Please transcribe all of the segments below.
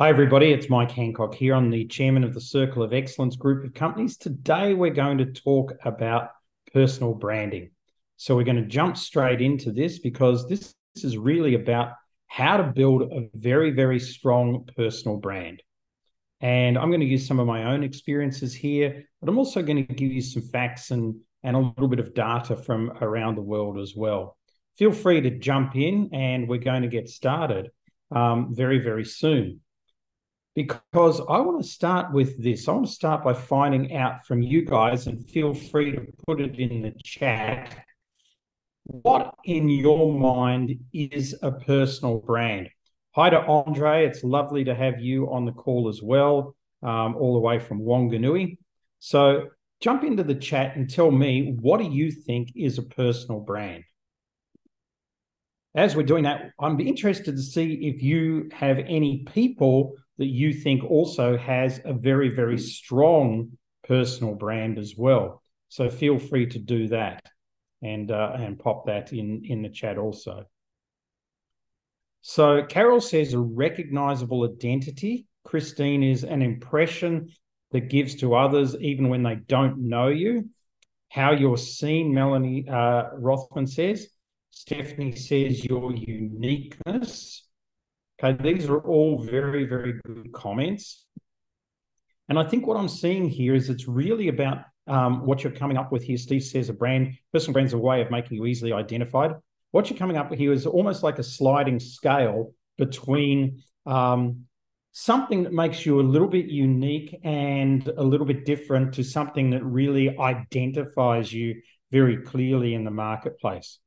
Hi, everybody. It's Mike Handcock here. I'm the chairman of the Circle of Excellence group of companies. Today, we're going to talk about personal branding. So, we're going to jump straight into this because this, this is really about how to build a very, very strong personal brand. And I'm going to use some of my own experiences here, but I'm also going to give you some facts and, and a little bit of data from around the world as well. Feel free to jump in, and we're going to get started um, very, very soon because I want to start with this. I want to start by finding out from you guys, and feel free to put it in the chat. What in your mind is a personal brand? Hi to Andre. It's lovely to have you on the call as well, um, all the way from Wanganui. So jump into the chat and tell me what do you think is a personal brand? As we're doing that, I'm interested to see if you have any people that you think also has a very, very strong personal brand as well. So feel free to do that and uh, and pop that in in the chat also. So Carol says a recognizable identity. Christine is an impression that gives to others even when they don't know you. How you're seen, Melanie uh, Rothman says. Stephanie says your uniqueness. Okay, these are all very, very good comments. And I think what I'm seeing here is it's really about um, what you're coming up with here. Steve says a brand, personal brand is a way of making you easily identified. What you're coming up with here is almost like a sliding scale between um, something that makes you a little bit unique and a little bit different to something that really identifies you very clearly in the marketplace.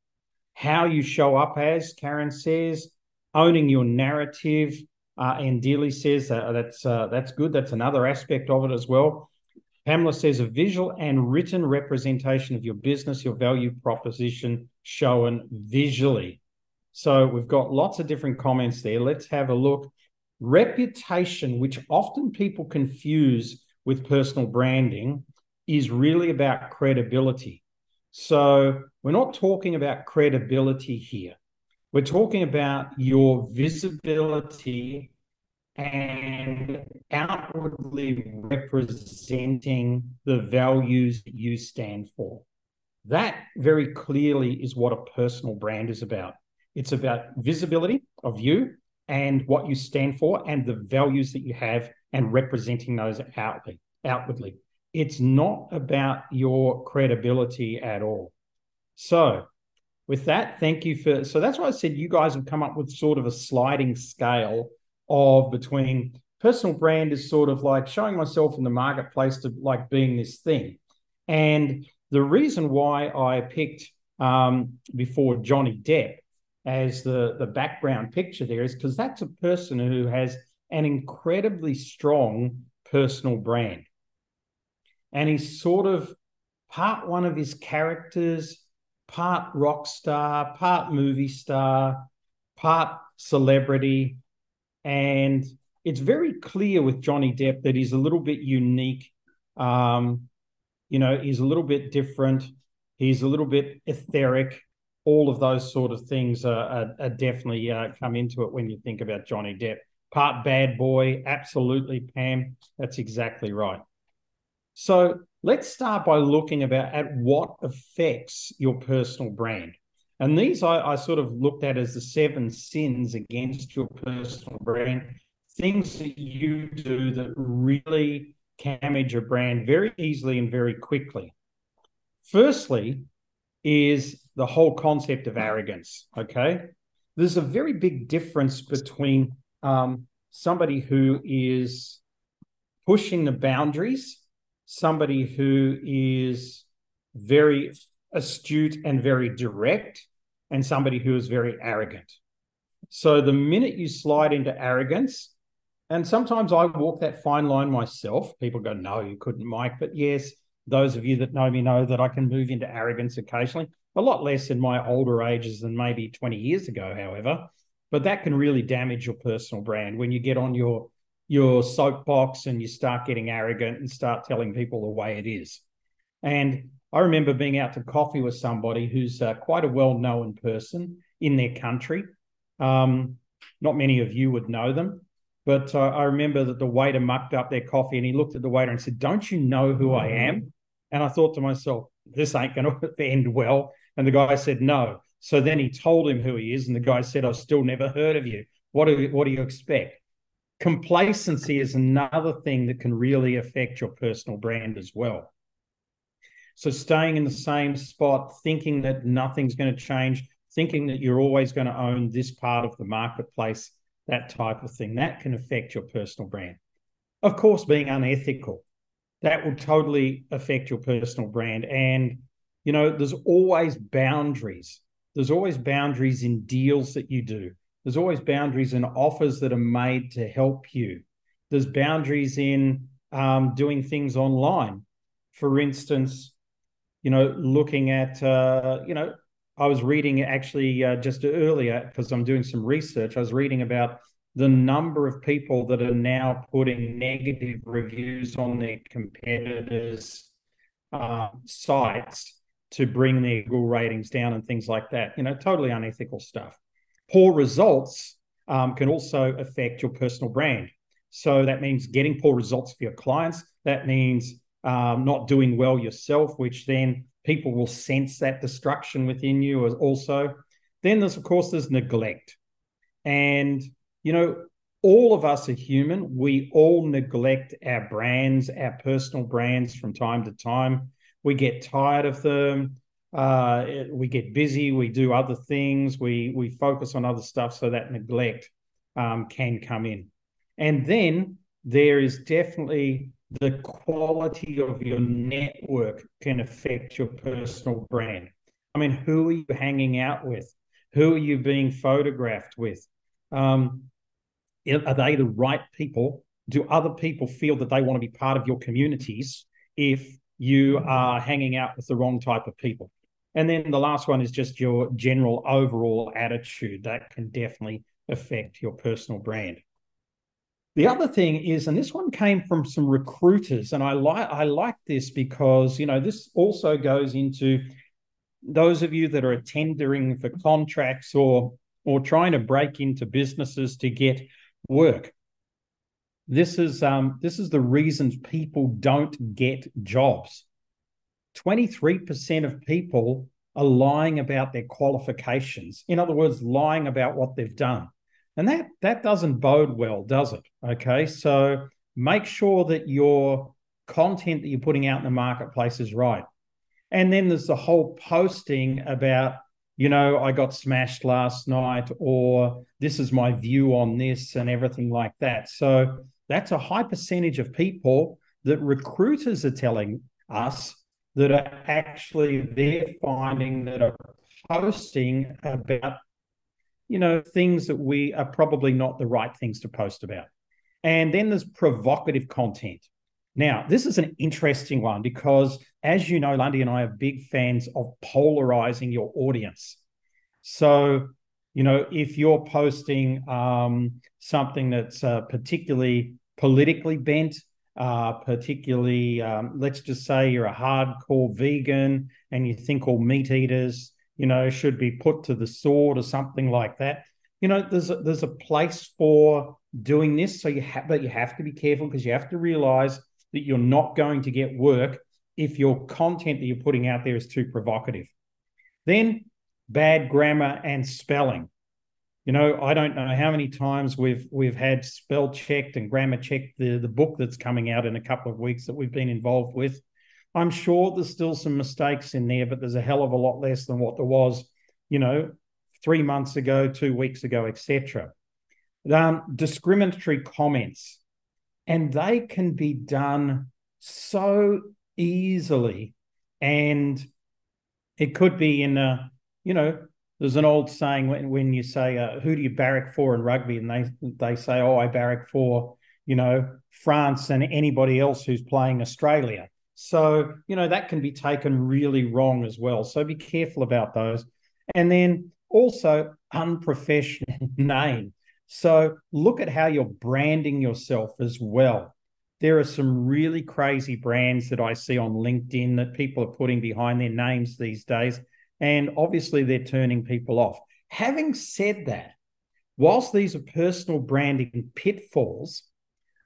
How you show up as, Karen says, owning your narrative. Uh, and Dealey says uh, that's uh, that's good. That's another aspect of it as well. Pamela says a visual and written representation of your business, your value proposition shown visually. So we've got lots of different comments there. Let's have a look. Reputation, which often people confuse with personal branding, is really about credibility. So we're not talking about credibility here. We're talking about your visibility and outwardly representing the values that you stand for. That very clearly is what a personal brand is about. It's about visibility of you and what you stand for and the values that you have and representing those outwardly. outwardly. It's not about your credibility at all. So, with that, thank you for. So that's why I said you guys have come up with sort of a sliding scale of between personal brand is sort of like showing myself in the marketplace to like being this thing. And the reason why I picked um, before Johnny Depp as the, the background picture there is because that's a person who has an incredibly strong personal brand. And he's sort of part one of his characters part rock star, part movie star, part celebrity. And it's very clear with Johnny Depp that he's a little bit unique. Um, you know, he's a little bit different. He's a little bit etheric. All of those sort of things are, are, are definitely uh, come into it when you think about Johnny Depp. Part bad boy, absolutely, Pam. That's exactly right. So let's start by looking about at what affects your personal brand. And these I, I, sort of looked at as the seven sins against your personal brand, things that you do that really damage your brand very easily and very quickly. Firstly, is the whole concept of arrogance. Okay. There's a very big difference between um, somebody who is pushing the boundaries somebody who is very astute and very direct, and somebody who is very arrogant. So the minute you slide into arrogance, and sometimes I walk that fine line myself. People go, no, you couldn't, Mike. But yes, those of you that know me know that I can move into arrogance occasionally, a lot less in my older ages than maybe 20 years ago, however. But that can really damage your personal brand when you get on your your soapbox and you start getting arrogant and start telling people the way it is. And I remember being out to coffee with somebody who's uh, quite a well known person in their country. Um, not many of you would know them. But uh, I remember that the waiter mucked up their coffee and he looked at the waiter and said, Don't you know who I am? And I thought to myself, This ain't going to end well. And the guy said, No. So then he told him who he is. And the guy said, I've still never heard of you. What do, what do you expect? Complacency is another thing that can really affect your personal brand as well. So staying in the same spot, thinking that nothing's going to change, thinking that you're always going to own this part of the marketplace, that type of thing, that can affect your personal brand. Of course, being unethical, that will totally affect your personal brand. And, you know, there's always boundaries. There's always boundaries in deals that you do. There's always boundaries in offers that are made to help you. There's boundaries in um, doing things online. For instance, you know, looking at, uh, you know, I was reading actually uh, just earlier because I'm doing some research. I was reading about the number of people that are now putting negative reviews on their competitors' uh, sites to bring their Google ratings down and things like that. You know, totally unethical stuff. Poor results um, can also affect your personal brand. So that means getting poor results for your clients. That means um, not doing well yourself, which then people will sense that destruction within you as also. Then there's, of course, there's neglect. And, you know, all of us are human. We all neglect our brands, our personal brands from time to time. We get tired of them. Uh, we get busy. We do other things. We we focus on other stuff, so that neglect um, can come in. And then there is definitely the quality of your network can affect your personal brand. I mean, who are you hanging out with? Who are you being photographed with? Um, are they the right people? Do other people feel that they want to be part of your communities if you are hanging out with the wrong type of people? And then the last one is just your general overall attitude. That can definitely affect your personal brand. The other thing is, and this one came from some recruiters, and I like I like this because you know this also goes into those of you that are tendering for contracts or or trying to break into businesses to get work. This is um, this is the reasons people don't get jobs. 23% of people are lying about their qualifications. In other words, lying about what they've done. And that that doesn't bode well, does it? Okay. So make sure that your content that you're putting out in the marketplace is right. And then there's the whole posting about, you know, I got smashed last night, or this is my view on this, and everything like that. So that's a high percentage of people that recruiters are telling us that are actually they're finding that are posting about you know, things that we are probably not the right things to post about. And then there's provocative content. Now, this is an interesting one because, as you know, Landi and I are big fans of polarizing your audience. So, you know, if you're posting um, something that's uh, particularly politically bent, uh, particularly, um, let's just say you're a hardcore vegan and you think all meat eaters you know, should be put to the sword or something like that. You know, there's a, there's a place for doing this. So you have, but you have to be careful because you have to realize that you're not going to get work if your content that you're putting out there is too provocative. Then bad grammar and spelling. You know, I don't know how many times we've we've had spell checked and grammar checked the the book that's coming out in a couple of weeks that we've been involved with. I'm sure there's still some mistakes in there, but there's a hell of a lot less than what there was, you know, three months ago, two weeks ago, etc. Um, discriminatory comments, and they can be done so easily, and it could be in a, you know, there's an old saying when, when you say, uh, "Who do you barrack for in rugby?" and they they say, "Oh, I barrack for." You know, France and anybody else who's playing Australia so, you know, that can be taken really wrong as well. So be careful about those. And then also unprofessional name. So look at how you're branding yourself as well. There are some really crazy brands that I see on LinkedIn that people are putting behind their names these days. And obviously, they're turning people off. Having said that, whilst these are personal branding pitfalls,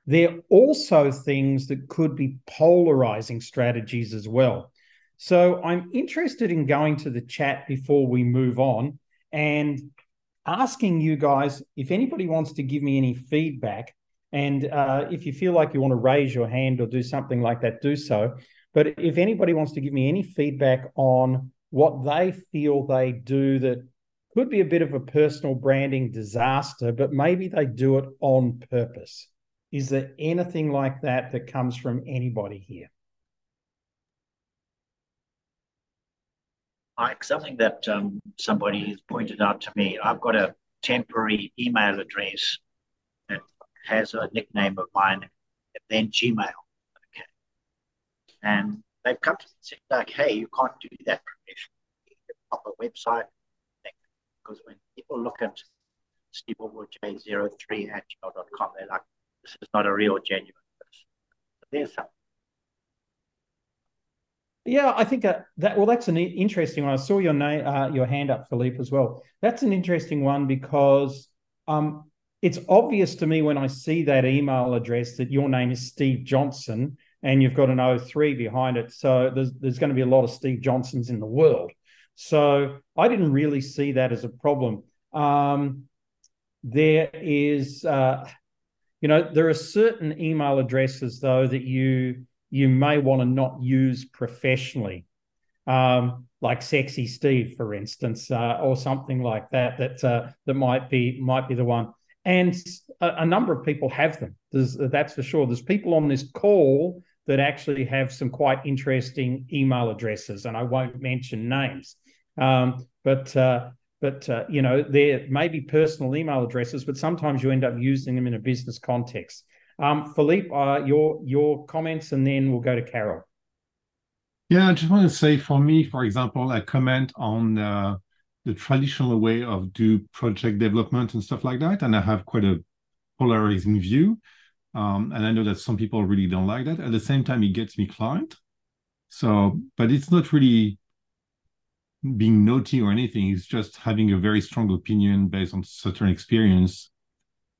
they're also things that could be polarizing strategies as well. So I'm interested in going to the chat before we move on and asking you guys if anybody wants to give me any feedback. And uh, if you feel like you want to raise your hand or do something like that, do so. But if anybody wants to give me any feedback on what they feel they do that could be a bit of a personal branding disaster, but maybe they do it on purpose. Is there anything like that that comes from anybody here? Mike, something that um, somebody has pointed out to me. I've got a temporary email address that has a nickname of mine, and then Gmail. Okay. And they've come to me and said, like, hey, you can't do that professionally. Proper website. Because when people look at Steve J03 at gmail.com, they're like, this is not a real genuine person. But there's something. Yeah, I think that, that well, that's an interesting one. I saw your name, uh, your hand up, Philippe, as well. That's an interesting one because um, it's obvious to me when I see that email address that your name is Steve Johnson and you've got an 03 behind it. So there's there's going to be a lot of Steve Johnsons in the world. So I didn't really see that as a problem. Um, there is, uh, you know, there are certain email addresses though that you you may want to not use professionally, um, like Sexy Steve, for instance, uh, or something like that. That uh, that might be might be the one. And a, a number of people have them. There's, that's for sure. There's people on this call that actually have some quite interesting email addresses, and I won't mention names. Um, but uh, but uh, you know, there may be personal email addresses, but sometimes you end up using them in a business context. Um, Philippe, uh, your your comments, and then we'll go to Carol. Yeah, I just want to say, for me, for example, I comment on uh, the traditional way of do project development and stuff like that, and I have quite a polarizing view. Um, and I know that some people really don't like that. At the same time, it gets me client. So, but it's not really being naughty or anything. It's just having a very strong opinion based on certain experience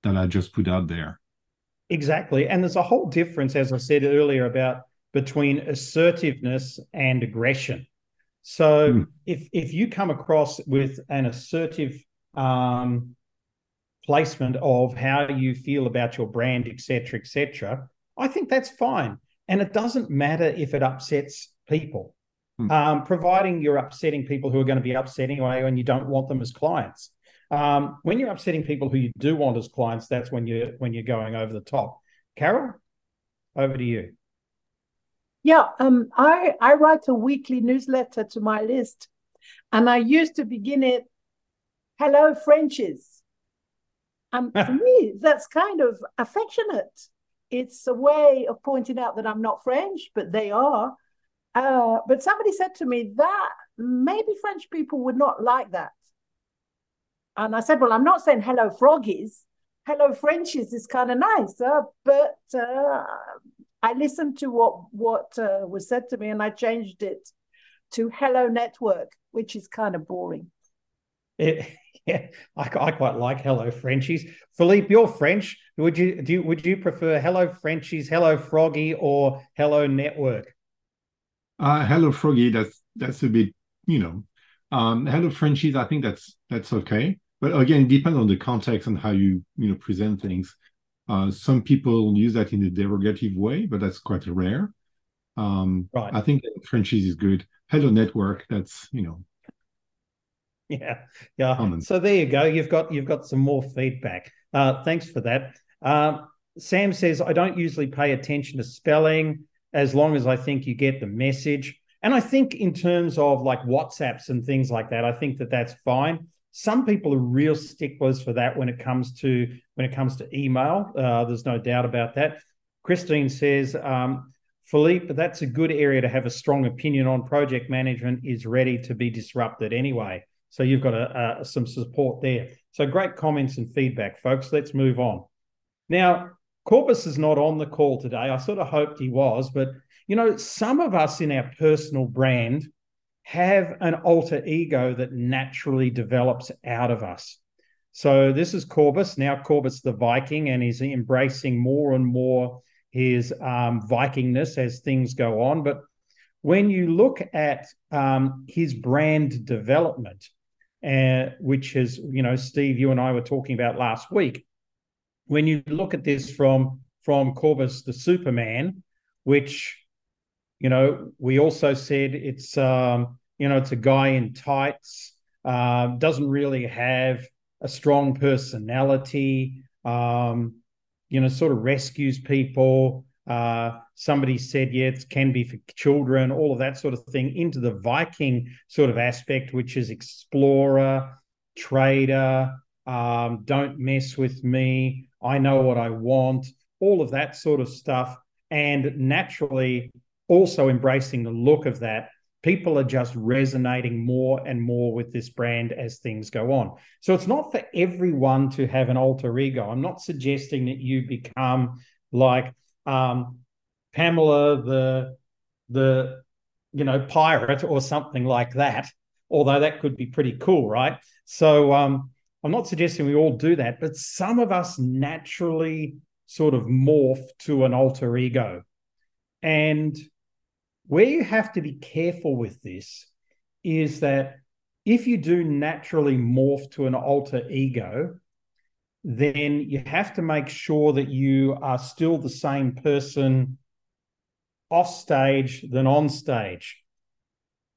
that I just put out there. Exactly. And there's a whole difference, as I said earlier, about between assertiveness and aggression. So mm. if if you come across with an assertive um, placement of how you feel about your brand, etc., etc., I think that's fine. And it doesn't matter if it upsets people, mm. um, providing you're upsetting people who are going to be upset anyway, and you don't want them as clients. Um, when you're upsetting people who you do want as clients, that's when you're when you're going over the top. Carol, over to you. Yeah, um, I I write a weekly newsletter to my list, and I used to begin it, "Hello, Frenchies," and for me, that's kind of affectionate. It's a way of pointing out that I'm not French, but they are. Uh, but somebody said to me that maybe French people would not like that. And I said, well, I'm not saying hello froggies. Hello Frenchies is kind of nice, uh, but uh, I listened to what what uh, was said to me and I changed it to hello network, which is kind of boring. It, yeah, I, I, quite like hello Frenchies. Philippe, you're French. Would you do? Would you prefer hello Frenchies, hello Froggy, or hello Network? Uh, hello Froggy. That's that's a bit, you know. Um, hello Frenchies. I think that's that's okay but again it depends on the context and how you you know present things uh, some people use that in a derogative way but that's quite rare um, right. i think Frenchies is good hello network that's you know yeah yeah so there you go you've got you've got some more feedback uh, thanks for that uh, sam says i don't usually pay attention to spelling as long as i think you get the message and i think in terms of like whatsapps and things like that i think that that's fine some people are real sticklers for that when it comes to when it comes to email. Uh, there's no doubt about that. Christine says, um, Philippe, that's a good area to have a strong opinion on. Project management is ready to be disrupted anyway. So you've got a, a, some support there. So great comments and feedback, folks. Let's move on. Now, Corvus is not on the call today. I sort of hoped he was, but you know, some of us in our personal brand have an alter ego that naturally develops out of us. So this is Corvus. Now Corvus the Viking, and he's embracing more and more his um, Vikingness as things go on. But when you look at um, his brand development, uh, which is, you know, Steve, you and I were talking about last week, when you look at this from from Corvus the Superman, which, you know, we also said it's, um, you know, it's a guy in tights, uh, doesn't really have a strong personality, um, you know, sort of rescues people. Uh, somebody said, yeah, it can be for children, all of that sort of thing, into the Viking sort of aspect, which is explorer, trader, um, don't mess with me, I know what I want, all of that sort of stuff. And naturally, also embracing the look of that people are just resonating more and more with this brand as things go on. So it's not for everyone to have an alter ego. I'm not suggesting that you become like um, Pamela the the you know pirate or something like that. Although that could be pretty cool, right? So um, I'm not suggesting we all do that, but some of us naturally sort of morph to an alter ego, and where you have to be careful with this is that if you do naturally morph to an alter ego, then you have to make sure that you are still the same person off stage than on stage,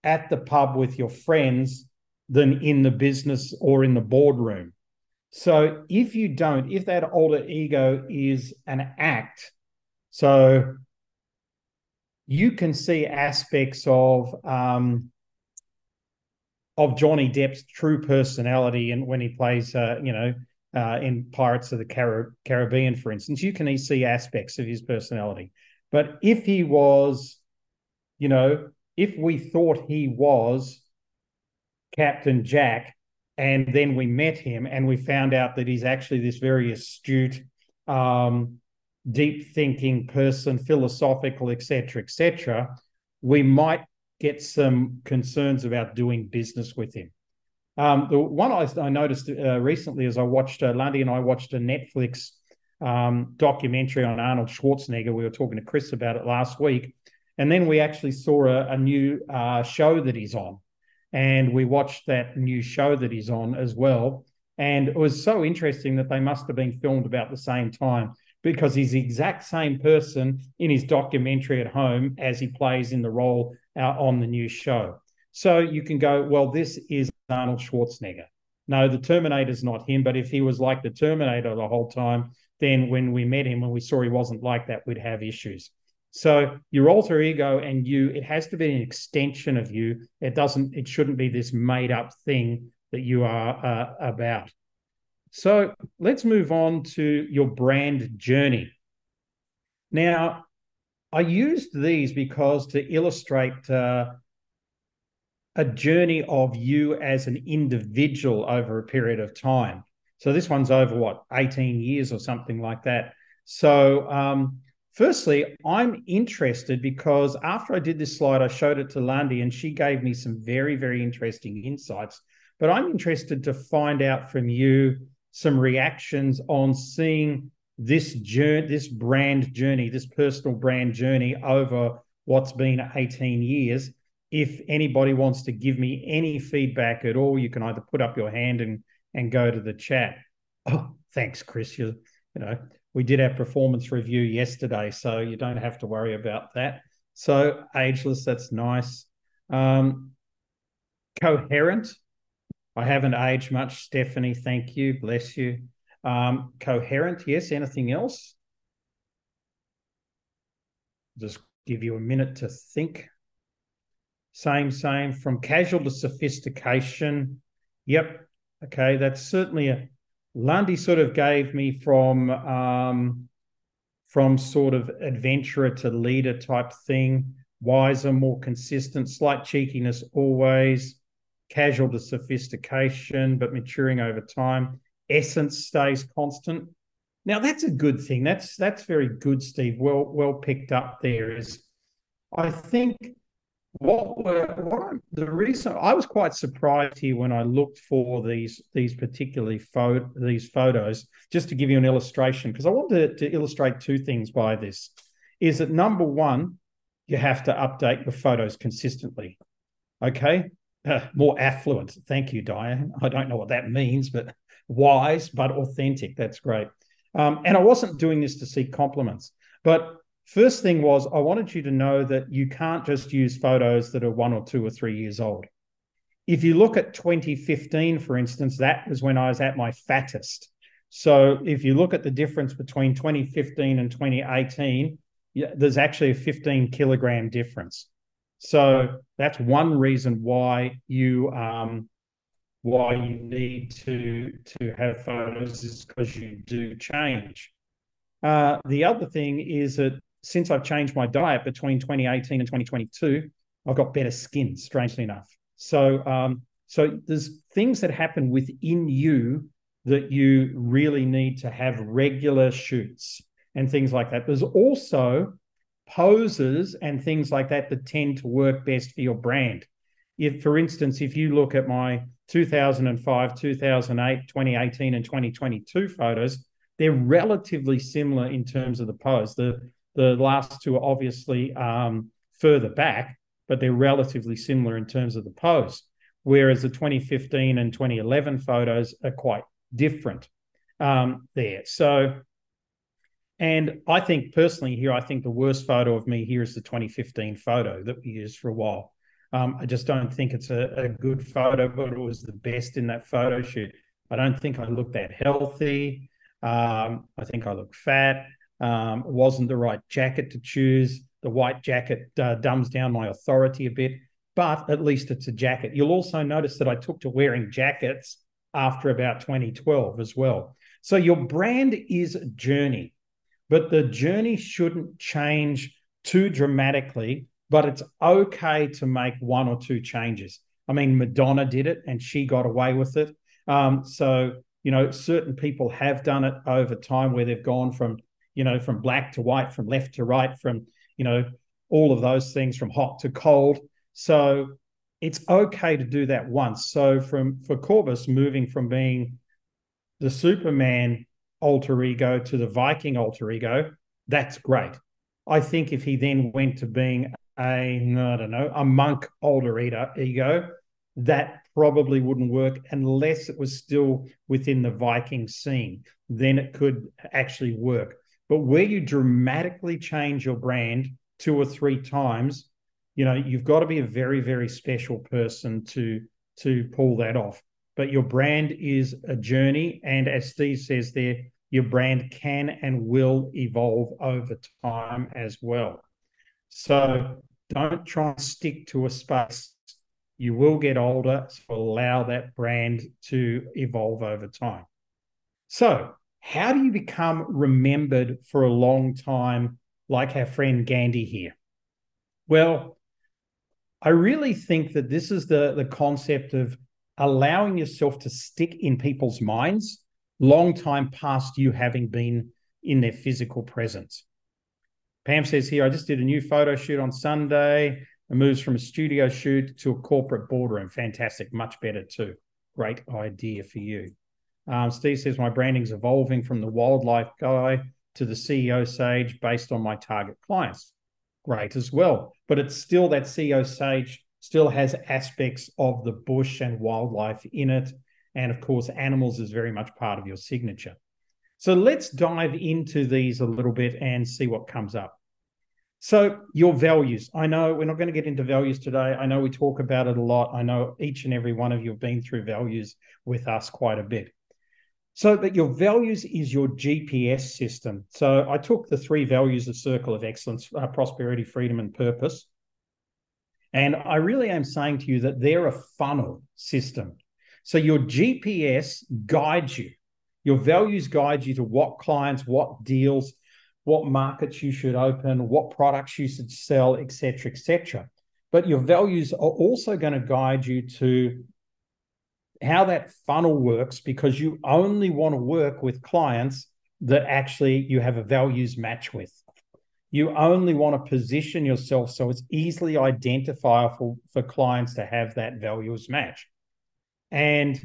at the pub with your friends than in the business or in the boardroom. So if you don't, if that alter ego is an act, so you can see aspects of um, of Johnny Depp's true personality, and when he plays, uh, you know, uh, in Pirates of the Car- Caribbean, for instance, you can see aspects of his personality. But if he was, you know, if we thought he was Captain Jack, and then we met him and we found out that he's actually this very astute, um, deep thinking person, philosophical, etc., etc., we might get some concerns about doing business with him. Um, the one I, I noticed uh, recently as I watched, uh, Landi and I watched a Netflix um, documentary on Arnold Schwarzenegger. We were talking to Chris about it last week. And then we actually saw a, a new uh, show that he's on. And we watched that new show that he's on as well. And it was so interesting that they must have been filmed about the same time because he's the exact same person in his documentary at home as he plays in the role uh, on the new show. So you can go, well, this is Arnold Schwarzenegger. No, the Terminator's not him, but if he was like the Terminator the whole time, then when we met him and we saw he wasn't like that, we'd have issues. So your alter ego and you, it has to be an extension of you. It doesn't, it shouldn't be this made up thing that you are uh, about. So let's move on to your brand journey. Now, I used these because to illustrate uh, a journey of you as an individual over a period of time. So this one's over what, 18 years or something like that. So, um, firstly, I'm interested because after I did this slide, I showed it to Landi and she gave me some very, very interesting insights. But I'm interested to find out from you some reactions on seeing this journey, this brand journey, this personal brand journey over what's been 18 years. If anybody wants to give me any feedback at all, you can either put up your hand and and go to the chat. Oh, thanks, Chris. You, you know, we did our performance review yesterday, so you don't have to worry about that. So ageless, that's nice. Um, coherent, I haven't aged much, Stephanie. Thank you. Bless you. Um, coherent, yes. Anything else? Just give you a minute to think. Same, same. From casual to sophistication. Yep. Okay, that's certainly a. Landi sort of gave me from um, from sort of adventurer to leader type thing. Wiser, more consistent, slight cheekiness always casual to sophistication, but maturing over time. Essence stays constant. Now that's a good thing. That's that's very good, Steve. Well well picked up there. Is I think what were what the reason I was quite surprised here when I looked for these these particularly photo these photos just to give you an illustration because I wanted to illustrate two things by this. Is that number one you have to update your photos consistently okay? Uh, more affluent. Thank you Diane I don't know what that means but wise but authentic. That's great. Um, and I wasn't doing this to seek compliments but First thing was, I wanted you to know that you can't just use photos that are one or two or three years old. If you look at 2015, for instance, that was when I was at my fattest. So if you look at the difference between 2015 and 2018, there's actually a 15 kilogram difference. So that's one reason why you um, why you need to to have photos is because you do change. Uh, the other thing is that since I've changed my diet between 2018 and 2022, I've got better skin, strangely enough. So, um, so there's things that happen within you that you really need to have regular shoots and things like that. There's also poses and things like that that tend to work best for your brand. If, for instance, if you look at my 2005, 2008, 2018, and 2022 photos, they're relatively similar in terms of the pose. The the last two are obviously um, further back, but they're relatively similar in terms of the pose. Whereas the 2015 and 2011 photos are quite different um, there. So, and I think personally here, I think the worst photo of me here is the 2015 photo that we used for a while. Um, I just don't think it's a, a, good photo, but it was the best in that photo shoot. I don't think I look that healthy. Um, I think I look fat. Um, wasn't the right jacket to choose. The white jacket uh, dumbs down my authority a bit, but at least it's a jacket. You'll also notice that I took to wearing jackets after about 2012 as well. So your brand is a journey, but the journey shouldn't change too dramatically, but it's okay to make one or two changes. I mean, Madonna did it and she got away with it. Um, so, you know, certain people have done it over time where they've gone from you know, from black to white, from left to right, from, you know, all of those things, from hot to cold. So it's okay to do that once. So from for Corvus moving from being the Superman alter ego to the Viking alter ego, that's great. I think if he then went to being a I don't know a monk alter ego, that probably wouldn't work unless it was still within the Viking scene. Then it could actually work. But where you dramatically change your brand two or three times, you know, you've got to be a very, very special person to to pull that off. But your brand is a journey. And as Steve says there, your brand can and will evolve over time as well. So don't try and stick to a space. You will get older, so allow that brand to evolve over time. So how do you become remembered for a long time, like our friend Gandhi here? Well, I really think that this is the, the concept of allowing yourself to stick in people's minds long time past you having been in their physical presence. Pam says here, I just did a new photo shoot on Sunday. It moves from a studio shoot to a corporate boardroom. Fantastic, much better too. Great idea for you. Um, Steve says my branding's evolving from the wildlife guy to the CEO Sage based on my target clients. Great as well. But it's still that CEO Sage still has aspects of the bush and wildlife in it. And of course, animals is very much part of your signature. So let's dive into these a little bit and see what comes up. So, your values. I know we're not going to get into values today. I know we talk about it a lot. I know each and every one of you have been through values with us quite a bit. So that your values is your GPS system. So I took the three values of Circle of Excellence uh, prosperity, freedom, and purpose. And I really am saying to you that they're a funnel system. So your GPS guides you. Your values guide you to what clients, what deals, what markets you should open, what products you should sell, etc., etc. But your values are also going to guide you to how that funnel works because you only want to work with clients that actually you have a values match with. You only want to position yourself so it's easily identifiable for clients to have that values match. And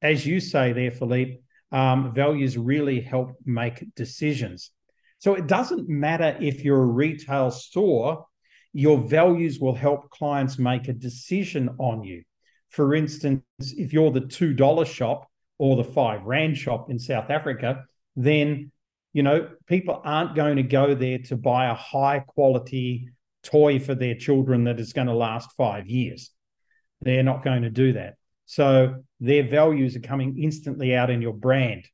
as you say there, Philippe, um, values really help make decisions. So it doesn't matter if you're a retail store, your values will help clients make a decision on you. For instance, if you're the $2 shop or the five Rand shop in South Africa, then you know people aren't going to go there to buy a high quality toy for their children that is going to last five years. They're not going to do that. So their values are coming instantly out in your brand.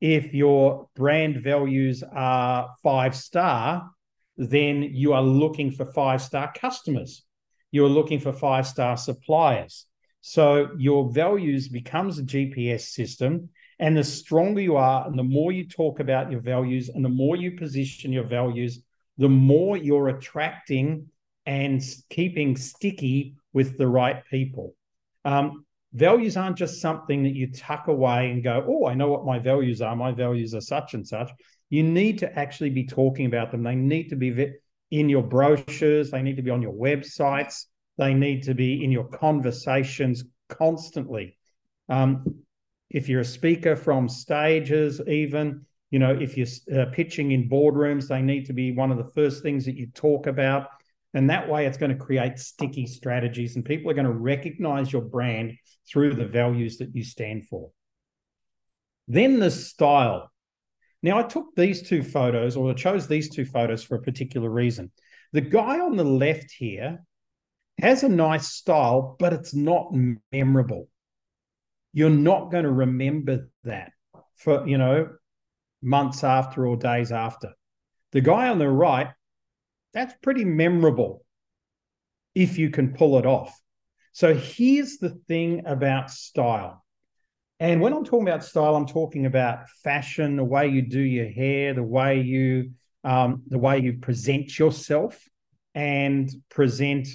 If your brand values are five star, then you are looking for five star customers. You're looking for five star suppliers. So your values becomes a GPS system. And the stronger you are, and the more you talk about your values, and the more you position your values, the more you're attracting and keeping sticky with the right people. Um, values aren't just something that you tuck away and go, oh, I know what my values are. My values are such and such. You need to actually be talking about them. They need to be in your brochures, they need to be on your websites, they need to be in your conversations constantly. Um, if you're a speaker from stages, even, you know, if you're uh, pitching in boardrooms, they need to be one of the first things that you talk about. And that way, it's going to create sticky strategies, and people are going to recognize your brand through the values that you stand for. Then the style. Now, I took these two photos, or I chose these two photos for a particular reason. The guy on the left here has a nice style, but it's not memorable. You're not going to remember that for, you know, months after or days after. The guy on the right, that's pretty memorable if you can pull it off. So here's the thing about style. And when I'm talking about style, I'm talking about fashion, the way you do your hair, the way you um, the way you present yourself and present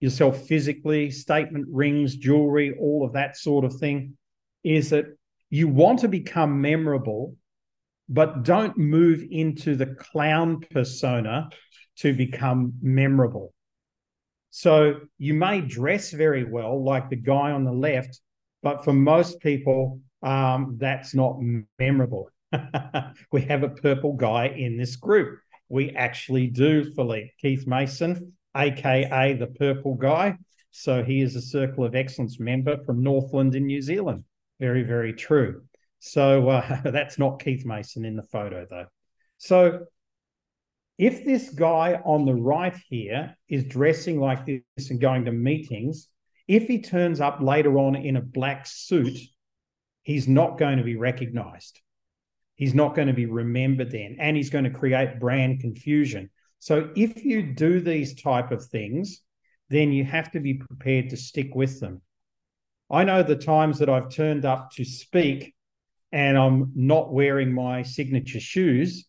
yourself physically, statement rings, jewelry, all of that sort of thing, is that you want to become memorable, but don't move into the clown persona to become memorable. So you may dress very well, like the guy on the left, but for most people, um, that's not memorable. we have a purple guy in this group. We actually do, Philippe. Keith Mason, aka the purple guy. So he is a Circle of Excellence member from Northland in New Zealand. Very, very true. So uh, that's not Keith Mason in the photo, though. So if this guy on the right here is dressing like this and going to meetings, if he turns up later on in a black suit, he's not going to be recognized. He's not going to be remembered then, and he's going to create brand confusion. So if you do these type of things, then you have to be prepared to stick with them. I know the times that I've turned up to speak and I'm not wearing my signature shoes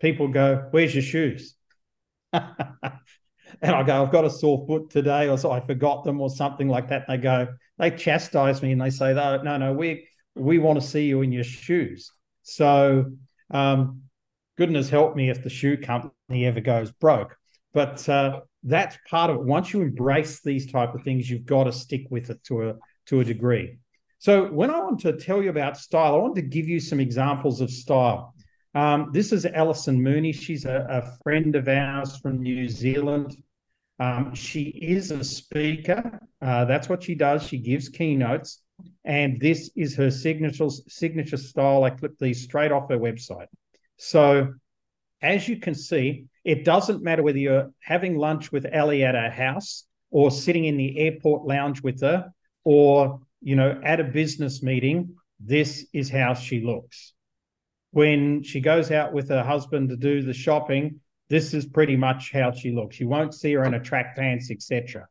people go, Where's your shoes? and I go, I've got a sore foot today, or so I forgot them, or something like that. And they go, they chastise me and they say, No, no, no, we we want to see you in your shoes. So um, goodness help me if the shoe company ever goes broke. But uh, that's part of it. Once you embrace these type of things, you've got to stick with it to a to a degree. So when I want to tell you about style, I want to give you some examples of style. Um, this is Alison Mooney. She's a, a, friend of ours from New Zealand. Um, she is a speaker. Uh, that's what she does. She gives keynotes, and this is her signature signature style. I clipped these straight off her website. So, as you can see, it doesn't matter whether you're having lunch with Ellie at her house, or sitting in the airport lounge with her, or you know at a business meeting. This is how she looks when she goes out with her husband to do the shopping, this is pretty much how she looks. You won't see her in a track pants, etc.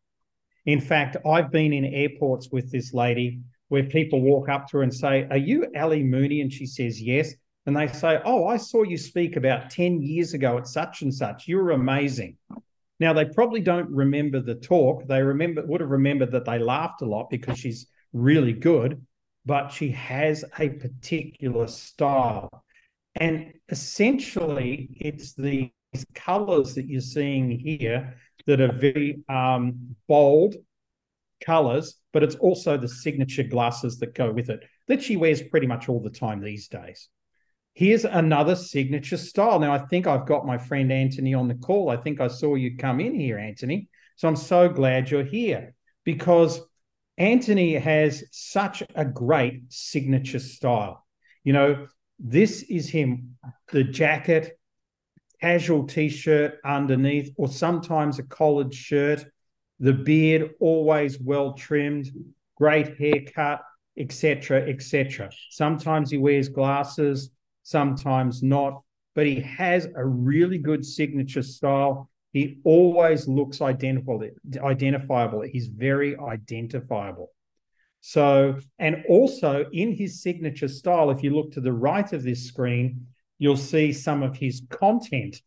In fact, I've been in airports with this lady where people walk up to her and say, Are you Ali Mooney? And she says, Yes. And they say, Oh, I saw you speak about 10 years ago at such and such. You were amazing. Now, they probably don't remember the talk. They remember would have remembered that they laughed a lot because she's really good, but she has a particular style. And essentially, it's the these colors that you're seeing here that are very um, bold colors, but it's also the signature glasses that go with it that she wears pretty much all the time these days. Here's another signature style. Now, I think I've got my friend Anthony on the call. I think I saw you come in here, Anthony. So I'm so glad you're here because Anthony has such a great signature style. You know, this is him, the jacket, casual t shirt underneath, or sometimes a collared shirt, the beard always well trimmed, great haircut, etc., etc. Sometimes he wears glasses, sometimes not, but he has a really good signature style. He always looks identifiable. Identifiable. He's very identifiable. So, and also in his signature style, if you look to the right of this screen, you'll see some of his content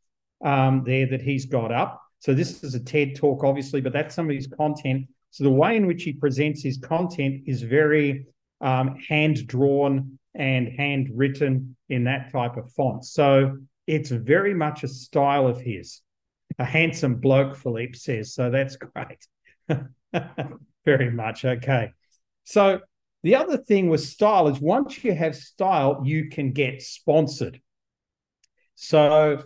um, there that he's got up. So this is a TED talk, obviously, but that's some of his content. So the way in which he presents his content is very um, hand drawn and handwritten in that type of font. So it's very much a style of his. A handsome bloke, Philippe says. So that's great. very much. Okay. So the other thing with style is once you have style, you can get sponsored. So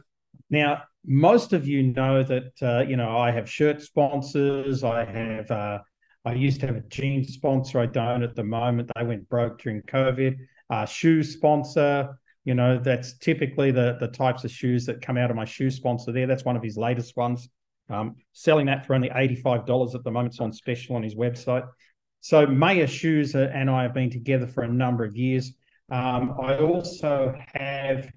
now most of you know that uh, you know I have shirt sponsors. I have uh, I used to have a jeans sponsor. I don't at the moment. They went broke during COVID. Uh, shoe sponsor. You know that's typically the the types of shoes that come out of my shoe sponsor. There, that's one of his latest ones. Um, selling that for only eighty five dollars at the moment. It's on special on his website. So Maya Shoes and I have been together for a number of years. Um, I also have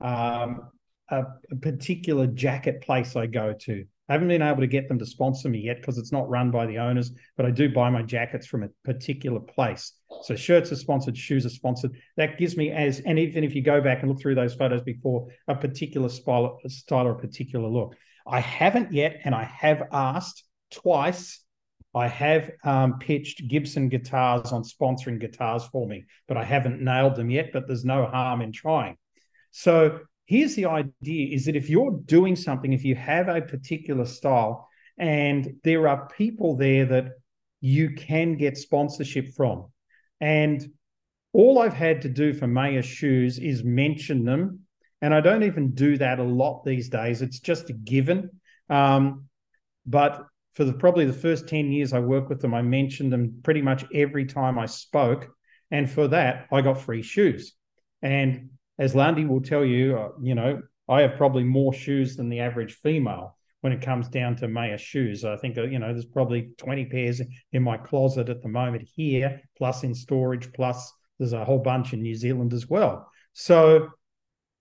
um, a, a, particular jacket place I go to. I haven't been able to get them to sponsor me yet because it's not run by the owners, but I do buy my jackets from a particular place. So shirts are sponsored, shoes are sponsored. That gives me as, and even if you go back and look through those photos before, a particular style, style or a particular look. I haven't yet, and I have asked twice I have um, pitched Gibson guitars on sponsoring guitars for me, but I haven't nailed them yet. But there's no harm in trying. So here's the idea: is that if you're doing something, if you have a particular style, and there are people there that you can get sponsorship from, and all I've had to do for Maya shoes is mention them, and I don't even do that a lot these days. It's just a given. Um, but for the probably the first 10 years I worked with them, I mentioned them pretty much every time I spoke. And for that, I got free shoes. And as Landi will tell you, uh, you know, I have probably more shoes than the average female when it comes down to Maya shoes. I think, uh, you know, there's probably 20 pairs in my closet at the moment here, plus in storage, plus there's a whole bunch in New Zealand as well. So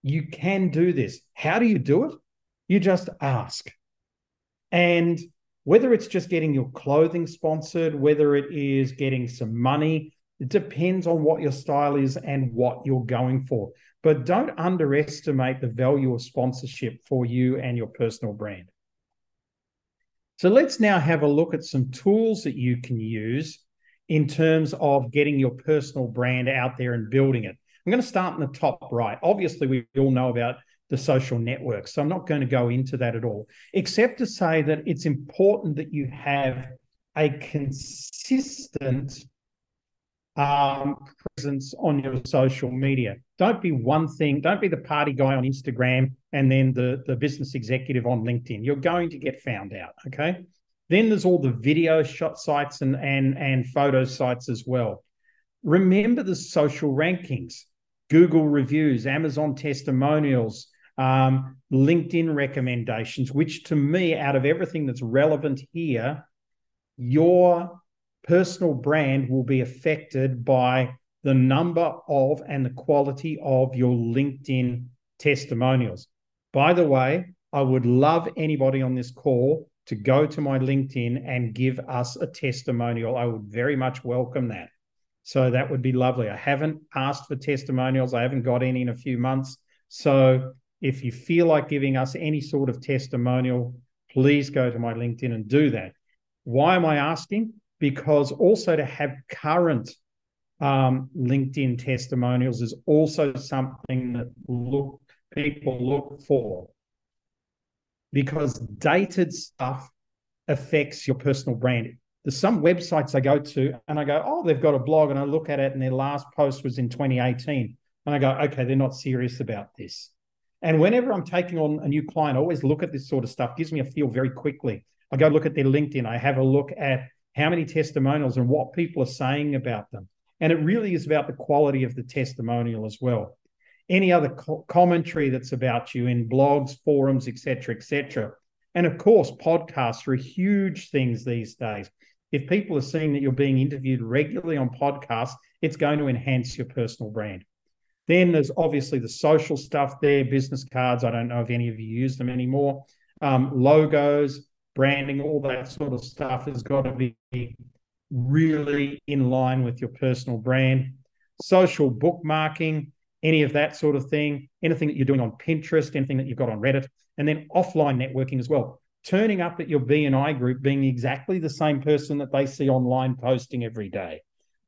you can do this. How do you do it? You just ask. And whether it's just getting your clothing sponsored, whether it is getting some money, it depends on what your style is and what you're going for. But don't underestimate the value of sponsorship for you and your personal brand. So let's now have a look at some tools that you can use in terms of getting your personal brand out there and building it. I'm going to start in the top right. Obviously, we all know about the social networks. So I'm not going to go into that at all, except to say that it's important that you have a consistent um, presence on your social media. Don't be one thing. Don't be the party guy on Instagram and then the, the business executive on LinkedIn. You're going to get found out. Okay. Then there's all the video shot sites and and and photo sites as well. Remember the social rankings, Google reviews, Amazon testimonials, um, LinkedIn recommendations, which to me, out of everything that's relevant here, your personal brand will be affected by the number of and the quality of your LinkedIn testimonials. By the way, I would love anybody on this call to go to my LinkedIn and give us a testimonial. I would very much welcome that. So that would be lovely. I haven't asked for testimonials, I haven't got any in a few months. So if you feel like giving us any sort of testimonial, please go to my LinkedIn and do that. Why am I asking? Because also to have current um, LinkedIn testimonials is also something that look people look for. because dated stuff affects your personal brand. There's some websites I go to and I go, oh, they've got a blog, and I look at it, and their last post was in 2018. And I go, okay, they're not serious about this. And whenever I'm taking on a new client, I always look at this sort of stuff, gives me a feel very quickly. I go look at their LinkedIn, I have a look at how many testimonials and what people are saying about them. And it really is about the quality of the testimonial as well. Any other co- commentary that's about you in blogs, forums, etc., etc. And of course, podcasts are huge things these days. If people are seeing that you're being interviewed regularly on podcasts, it's going to enhance your personal brand. Then there's obviously the social stuff there, business cards. I don't know if any of you use them anymore. Um, logos, branding, all that sort of stuff has got to be really in line with your personal brand. Social bookmarking, any of that sort of thing, anything that you're doing on Pinterest, anything that you've got on Reddit, and then offline networking as well. Turning up at your BNI group being exactly the same person that they see online posting every day.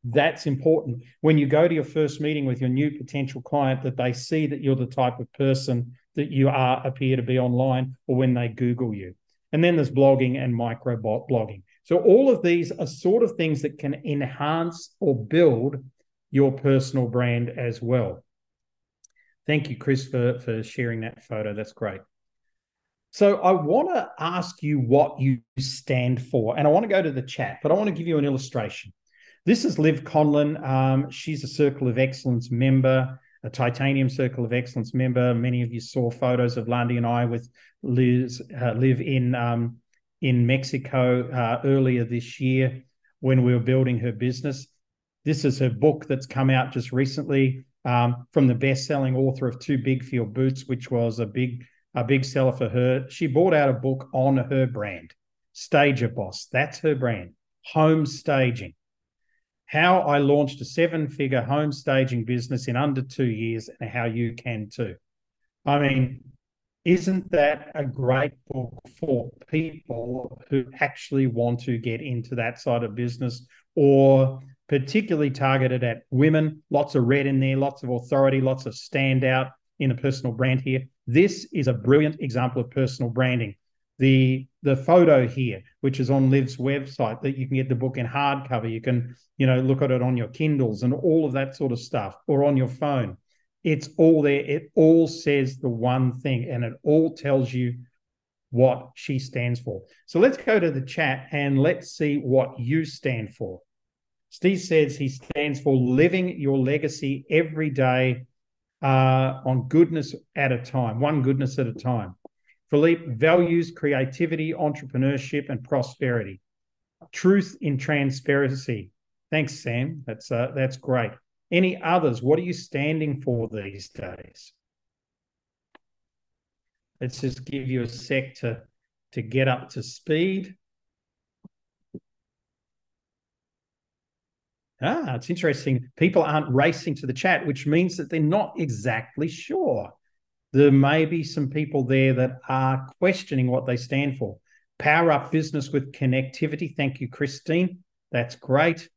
That's important. When you go to your first meeting with your new potential client, that they see that you're the type of person that you are appear to be online or when they Google you. And then there's blogging and micro blogging. So all of these are sort of things that can enhance or build your personal brand as well. Thank you, Chris, for, for sharing that photo. That's great. So I want to ask you what you stand for, and I want to go to the chat, but I want to give you an illustration. This is Liv Conlon. Um, she's a Circle of Excellence member, a Titanium Circle of Excellence member. Many of you saw photos of Landi and I with Liz, uh, Liv in um, in Mexico uh, earlier this year when we were building her business. This is her book that's come out just recently um, from the best-selling author of Too Big Your Boots, which was a big a big seller for her. She bought out a book on her brand, Stager Boss. That's her brand. Home staging how I launched a seven figure home staging business in under two years and how you can too. I mean, isn't that a great book for people who actually want to get into that side of business or particularly targeted at women? Lots of red in there, lots of authority, lots of standout in a personal brand here. This is a brilliant example of personal branding the the photo here, which is on Liv's website, that you can get the book in hardcover. You can, you know, look at it on your Kindles and all of that sort of stuff, or on your phone. It's all there. It all says the one thing, and it all tells you what she stands for. So let's go to the chat and let's see what you stand for. Steve says he stands for living your legacy every day uh, on goodness at a time, one goodness at a time. Philippe values creativity, entrepreneurship, and prosperity. Truth in transparency. Thanks, Sam. That's uh, that's great. Any others? What are you standing for these days? Let's just give you a sec to, to get up to speed. Ah, it's interesting. People aren't racing to the chat, which means that they're not exactly sure there may be some people there that are questioning what they stand for. Power up business with connectivity. Thank you, Christine. That's great.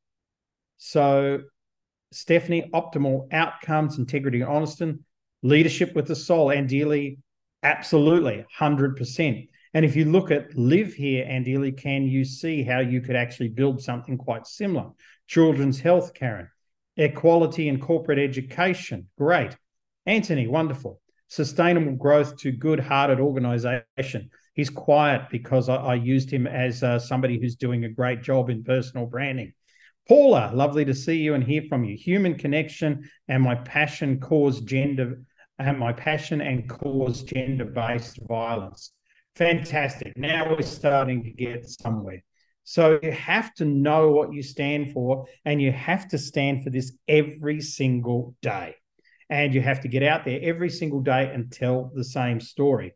So, Stephanie, optimal outcomes, integrity, and honesty, leadership with the soul, and dearly, absolutely, 100%. And if you look at Liv here, Andili, can you see how you could actually build something quite similar? Children's health, Karen. Equality and corporate education. Great. Anthony, wonderful sustainable growth to good hearted organization. He's quiet because I, I used him as uh, somebody who's doing a great job in personal branding. Paula, lovely to see you and hear from you. Human connection and my passion cause gender and my passion and cause gender based violence. Fantastic. Now we're starting to get somewhere. So you have to know what you stand for, and you have to stand for this every single day and you have to get out there every single day and tell the same story.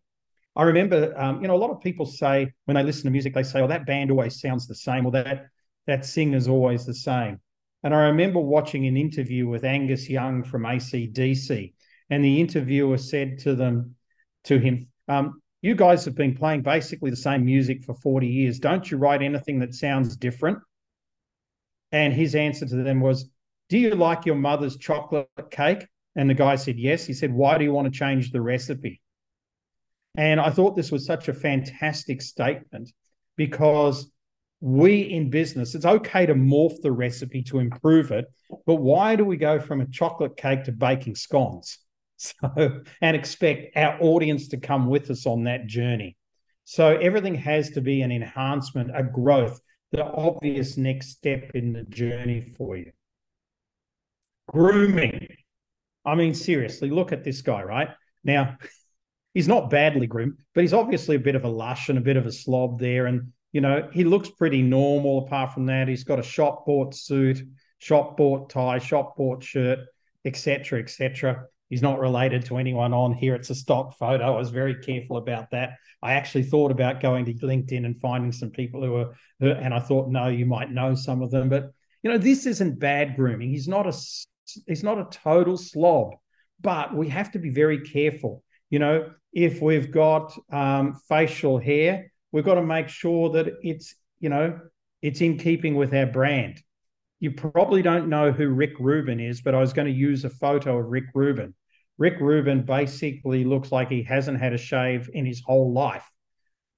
I remember, um, you know, a lot of people say when they listen to music, they say, "Oh, that band always sounds the same," or "that that singer's always the same." And I remember watching an interview with Angus Young from ACDC, and the interviewer said to them, to him, um, "You guys have been playing basically the same music for forty years. Don't you write anything that sounds different?" And his answer to them was, "Do you like your mother's chocolate cake?" And the guy said, Yes. He said, Why do you want to change the recipe? And I thought this was such a fantastic statement because we in business, it's okay to morph the recipe to improve it. But why do we go from a chocolate cake to baking scones? So, and expect our audience to come with us on that journey. So, everything has to be an enhancement, a growth, the obvious next step in the journey for you. Grooming. I mean, seriously, look at this guy, right? Now, he's not badly groomed, but he's obviously a bit of a lush and a bit of a slob there. And, you know, he looks pretty normal apart from that. He's got a shop bought suit, shop bought tie, shop bought shirt, etc., etc. He's not related to anyone on here. It's a stock photo. I was very careful about that. I actually thought about going to LinkedIn and finding some people who are, and I thought, no, you might know some of them. But you know, this isn't bad grooming. He's not a he's not a total slob, but we have to be very careful. You know, if we've got um, facial hair, we've got to make sure that it's you know it's in keeping with our brand. You probably don't know who Rick Rubin is, but I was going to use a photo of Rick Rubin. Rick Rubin basically looks like he hasn't had a shave in his whole life.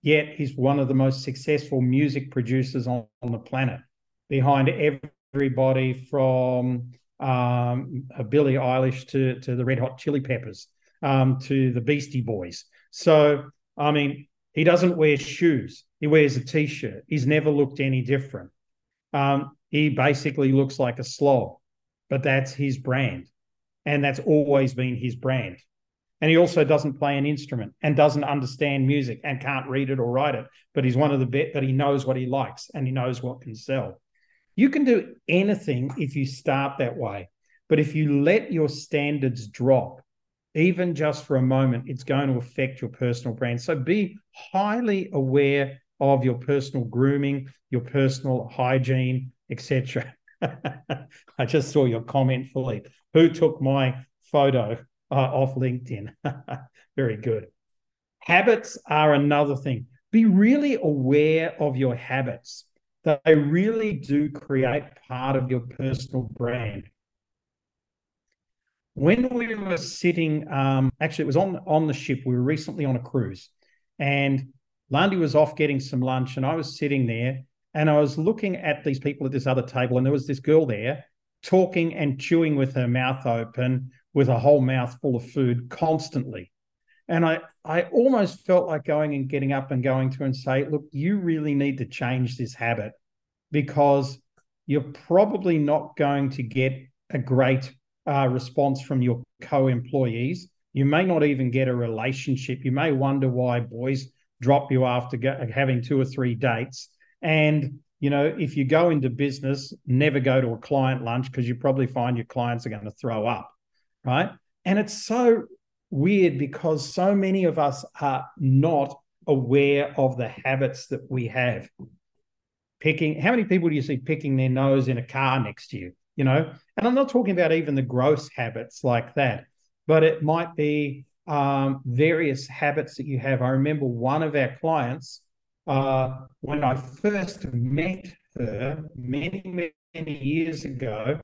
Yet he's one of the most successful music producers on, on the planet, behind everybody from um, Billie Eilish to, to the Red Hot Chili Peppers um, to the Beastie Boys. So, I mean, he doesn't wear shoes. He wears a t shirt. He's never looked any different. Um, he basically looks like a slob, but that's his brand. And that's always been his brand. And he also doesn't play an instrument and doesn't understand music and can't read it or write it. But he's one of the best, but he knows what he likes and he knows what can sell. You can do anything if you start that way. But if you let your standards drop, even just for a moment, it's going to affect your personal brand. So be highly aware of your personal grooming, your personal hygiene, etc. I just saw your comment, Philippe. Who took my photo uh, off LinkedIn? Very good. Habits are another thing. Be really aware of your habits. They really do create part of your personal brand. When we were sitting, um, actually, it was on on the ship. We were recently on a cruise, and Landi was off getting some lunch, and I was sitting there, and I was looking at these people at this other table, and there was this girl there talking and chewing with her mouth open, with a whole mouth full of food constantly. And I, I almost felt like going and getting up and going to and say, look, you really need to change this habit because you're probably not going to get a great uh, response from your co-employees. You may not even get a relationship. You may wonder why boys drop you after go- having two or three dates and you know, if you go into business, never go to a client lunch because you probably find your clients are going to throw up, right? And it's so weird because so many of us are not aware of the habits that we have. Picking, how many people do you see picking their nose in a car next to you? You know, and I'm not talking about even the gross habits like that, but it might be um, various habits that you have. I remember one of our clients uh, when I first met her many, many years ago,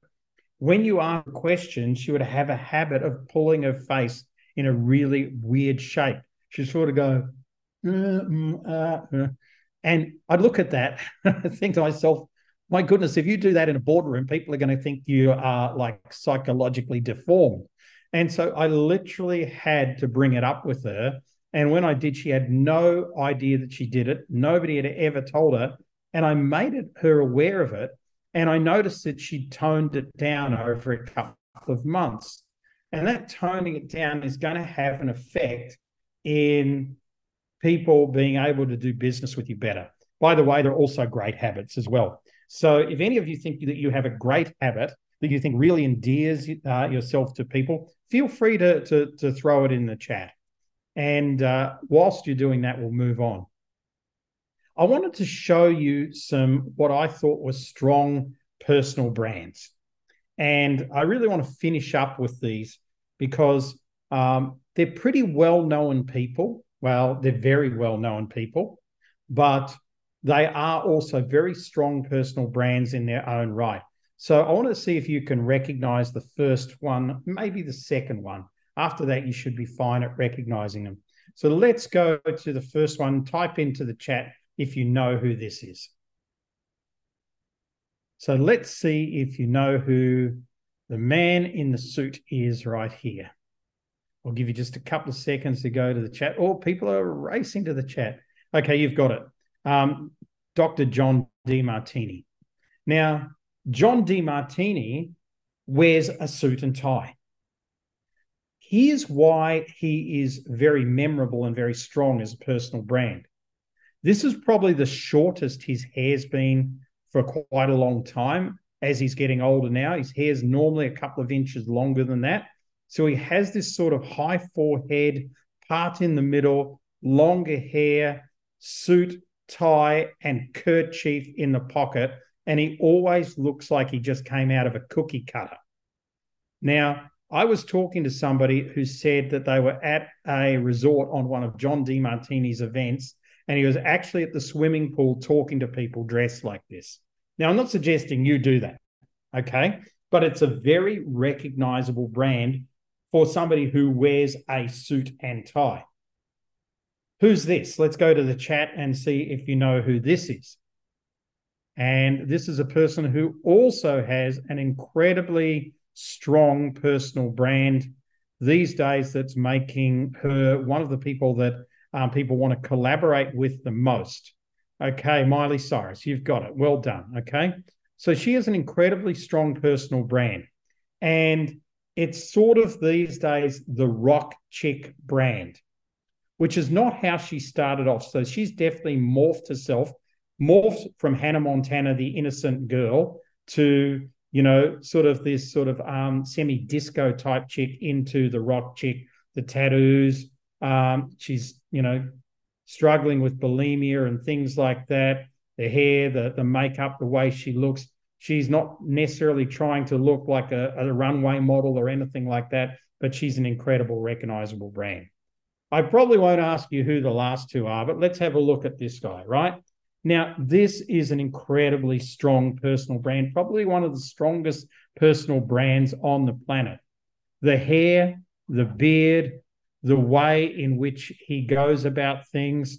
when you ask a question, she would have a habit of pulling her face in a really weird shape. She'd sort of go, uh, mm, uh, uh. and I'd look at that and think to myself, my goodness, if you do that in a boardroom, people are going to think you are like psychologically deformed. And so I literally had to bring it up with her and when I did, she had no idea that she did it. Nobody had ever told her. And I made it, her aware of it. And I noticed that she toned it down over a couple of months. And that toning it down is going to have an effect in people being able to do business with you better. By the way, there are also great habits as well. So if any of you think that you have a great habit that you think really endears uh, yourself to people, feel free to, to, to throw it in the chat. And uh, whilst you're doing that, we'll move on. I wanted to show you some what I thought were strong personal brands. And I really want to finish up with these because um, they're pretty well known people. Well, they're very well known people, but they are also very strong personal brands in their own right. So I want to see if you can recognize the first one, maybe the second one. After that, you should be fine at recognizing them. So let's go to the first one. Type into the chat if you know who this is. So let's see if you know who the man in the suit is right here. I'll give you just a couple of seconds to go to the chat. Oh, people are racing to the chat. Okay, you've got it. Um, Dr. John Demartini. Now, John Demartini wears a suit and tie. Here's why he is very memorable and very strong as a personal brand. This is probably the shortest his hair's been for quite a long time as he's getting older now. His hair's normally a couple of inches longer than that. So he has this sort of high forehead, part in the middle, longer hair, suit, tie, and kerchief in the pocket. And he always looks like he just came out of a cookie cutter. Now, I was talking to somebody who said that they were at a resort on one of John Demartini's events, and he was actually at the swimming pool talking to people dressed like this. Now, I'm not suggesting you do that, okay? But it's a very recognizable brand for somebody who wears a suit and tie. Who's this? Let's go to the chat and see if you know who this is. And this is a person who also has an incredibly strong personal brand these days that's making her one of the people that um, people want to collaborate with the most. Okay, Miley Cyrus, you've got it. Well done. Okay. So she has an incredibly strong personal brand. And it's sort of these days the rock chick brand, which is not how she started off. So she's definitely morphed herself, morphed from Hannah Montana, the innocent girl, to you know, sort of this sort of um, semi disco type chick into the rock chick, the tattoos. Um, she's, you know, struggling with bulimia and things like that. The hair, the the makeup, the way she looks. She's not necessarily trying to look like a, a runway model or anything like that, but she's an incredible, recognizable brand. I probably won't ask you who the last two are, but let's have a look at this guy, right? Now, this is an incredibly strong personal brand, probably one of the strongest personal brands on the planet. The hair, the beard, the way in which he goes about things.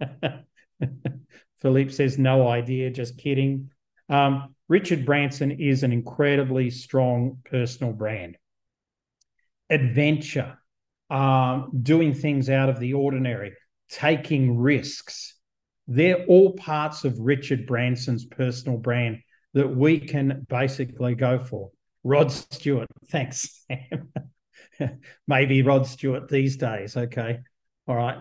Philippe says, no idea, just kidding. Um, Richard Branson is an incredibly strong personal brand. Adventure, um, doing things out of the ordinary, taking risks, they're all parts of Richard Branson's personal brand that we can basically go for. Rod Stewart, thanks, Sam. Maybe Rod Stewart these days. Okay. All right.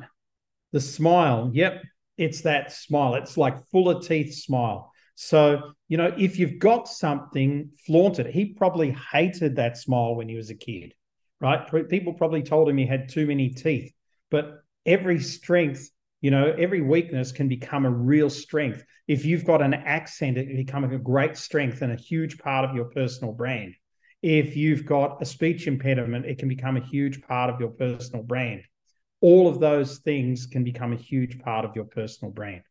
The smile. Yep. It's that smile. It's like fuller teeth smile. So, you know, if you've got something, flaunt it. He probably hated that smile when he was a kid, right? People probably told him he had too many teeth, but every strength you know, every weakness can become a real strength. If you've got an accent, it can become a great strength and a huge part of your personal brand. If you've got a speech impediment, it can become a huge part of your personal brand. All of those things can become a huge part of your personal brand.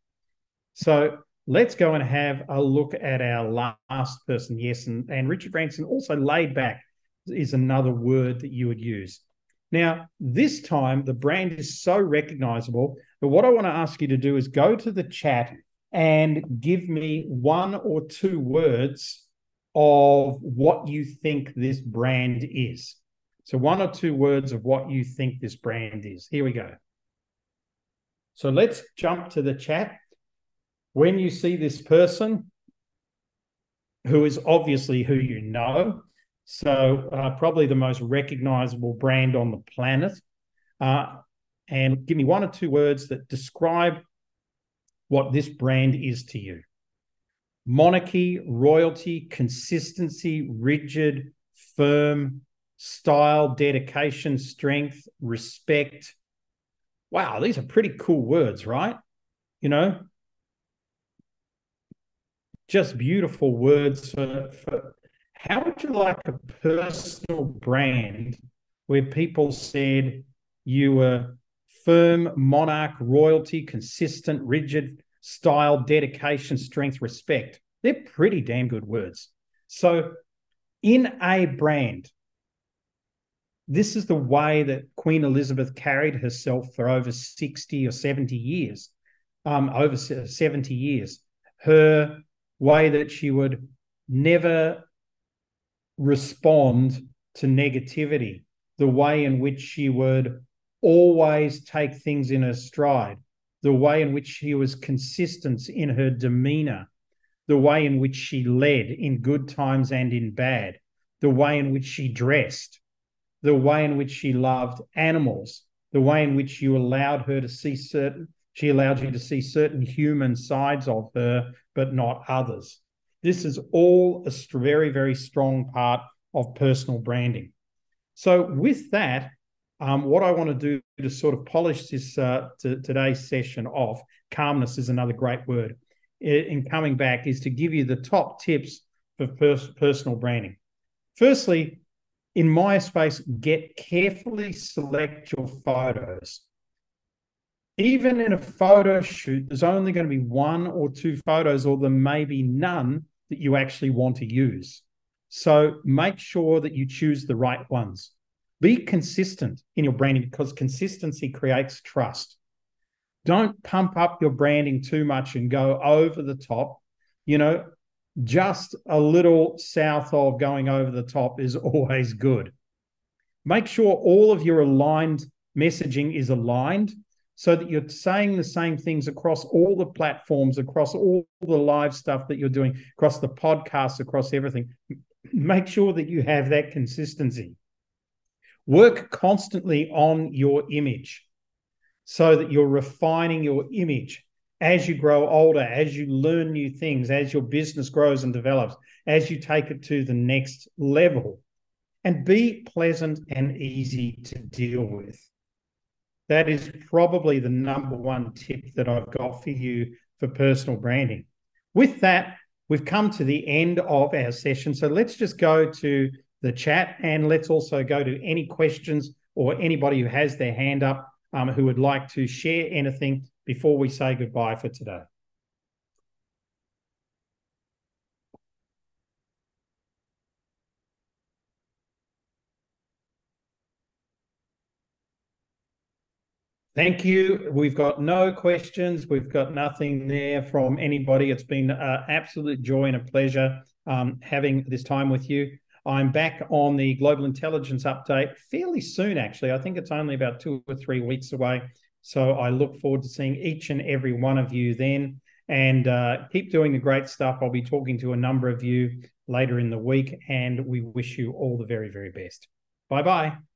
So let's go and have a look at our last person. Yes, and, and Richard Branson also laid back is another word that you would use. Now, this time the brand is so recognizable but what I want to ask you to do is go to the chat and give me one or two words of what you think this brand is. So, one or two words of what you think this brand is. Here we go. So, let's jump to the chat. When you see this person, who is obviously who you know, so uh, probably the most recognizable brand on the planet, uh, and give me one or two words that describe what this brand is to you. Monarchy, royalty, consistency, rigid, firm, style, dedication, strength, respect. Wow, these are pretty cool words, right? You know, just beautiful words for, for how would you like a personal brand where people said you were firm, monarch, royalty, consistent, rigid, style, dedication, strength, respect. They're pretty damn good words. So, in a brand, This is the way that Queen Elizabeth carried herself for over 60 or 70 years, um, over 70 years. Her way that she would never respond to negativity, the way in which she would always take things in her stride, the way in which she was consistent in her demeanor, the way in which she led in good times and in bad, the way in which she dressed, the way in which she loved animals, the way in which you allowed her to see certain, she allowed you to see certain human sides of her, but not others. This is all a very, very strong part of personal branding. So, with that, um, what I want to do to sort of polish this uh, to, today's session off, calmness is another great word. In coming back, is to give you the top tips for pers- personal branding. Firstly, in MySpace, get carefully select your photos. Even in a photo shoot, there's only going to be one or two photos, or there may be none that you actually want to use. So make sure that you choose the right ones. Be consistent in your branding because consistency creates trust. Don't pump up your branding too much and go over the top. You know, just a little south of going over the top is always good. Make sure all of your aligned messaging is aligned so that you're saying the same things across all the platforms, across all the live stuff that you're doing, across the podcasts, across everything. Make sure that you have that consistency. Work constantly on your image so that you're refining your image as you grow older, as you learn new things, as your business grows and develops, as you take it to the next level. And be pleasant and easy to deal with. That is probably the number one tip that I've got for you for personal branding. With that, we've come to the end of our session. So let's just go to the chat. And let's also go to any questions or anybody who has their hand up um, who would like to share anything before we say goodbye for today. Thank you. We've got no questions. We've got nothing there from anybody. It's been an absolute joy and a pleasure um, having this time with you. I'm back on the Global Intelligence Update fairly soon, actually. I think it's only about two or three weeks away. So I look forward to seeing each and every one of you then. And uh, keep doing the great stuff. I'll be talking to a number of you later in the week, and we wish you all the very, very best. Bye bye.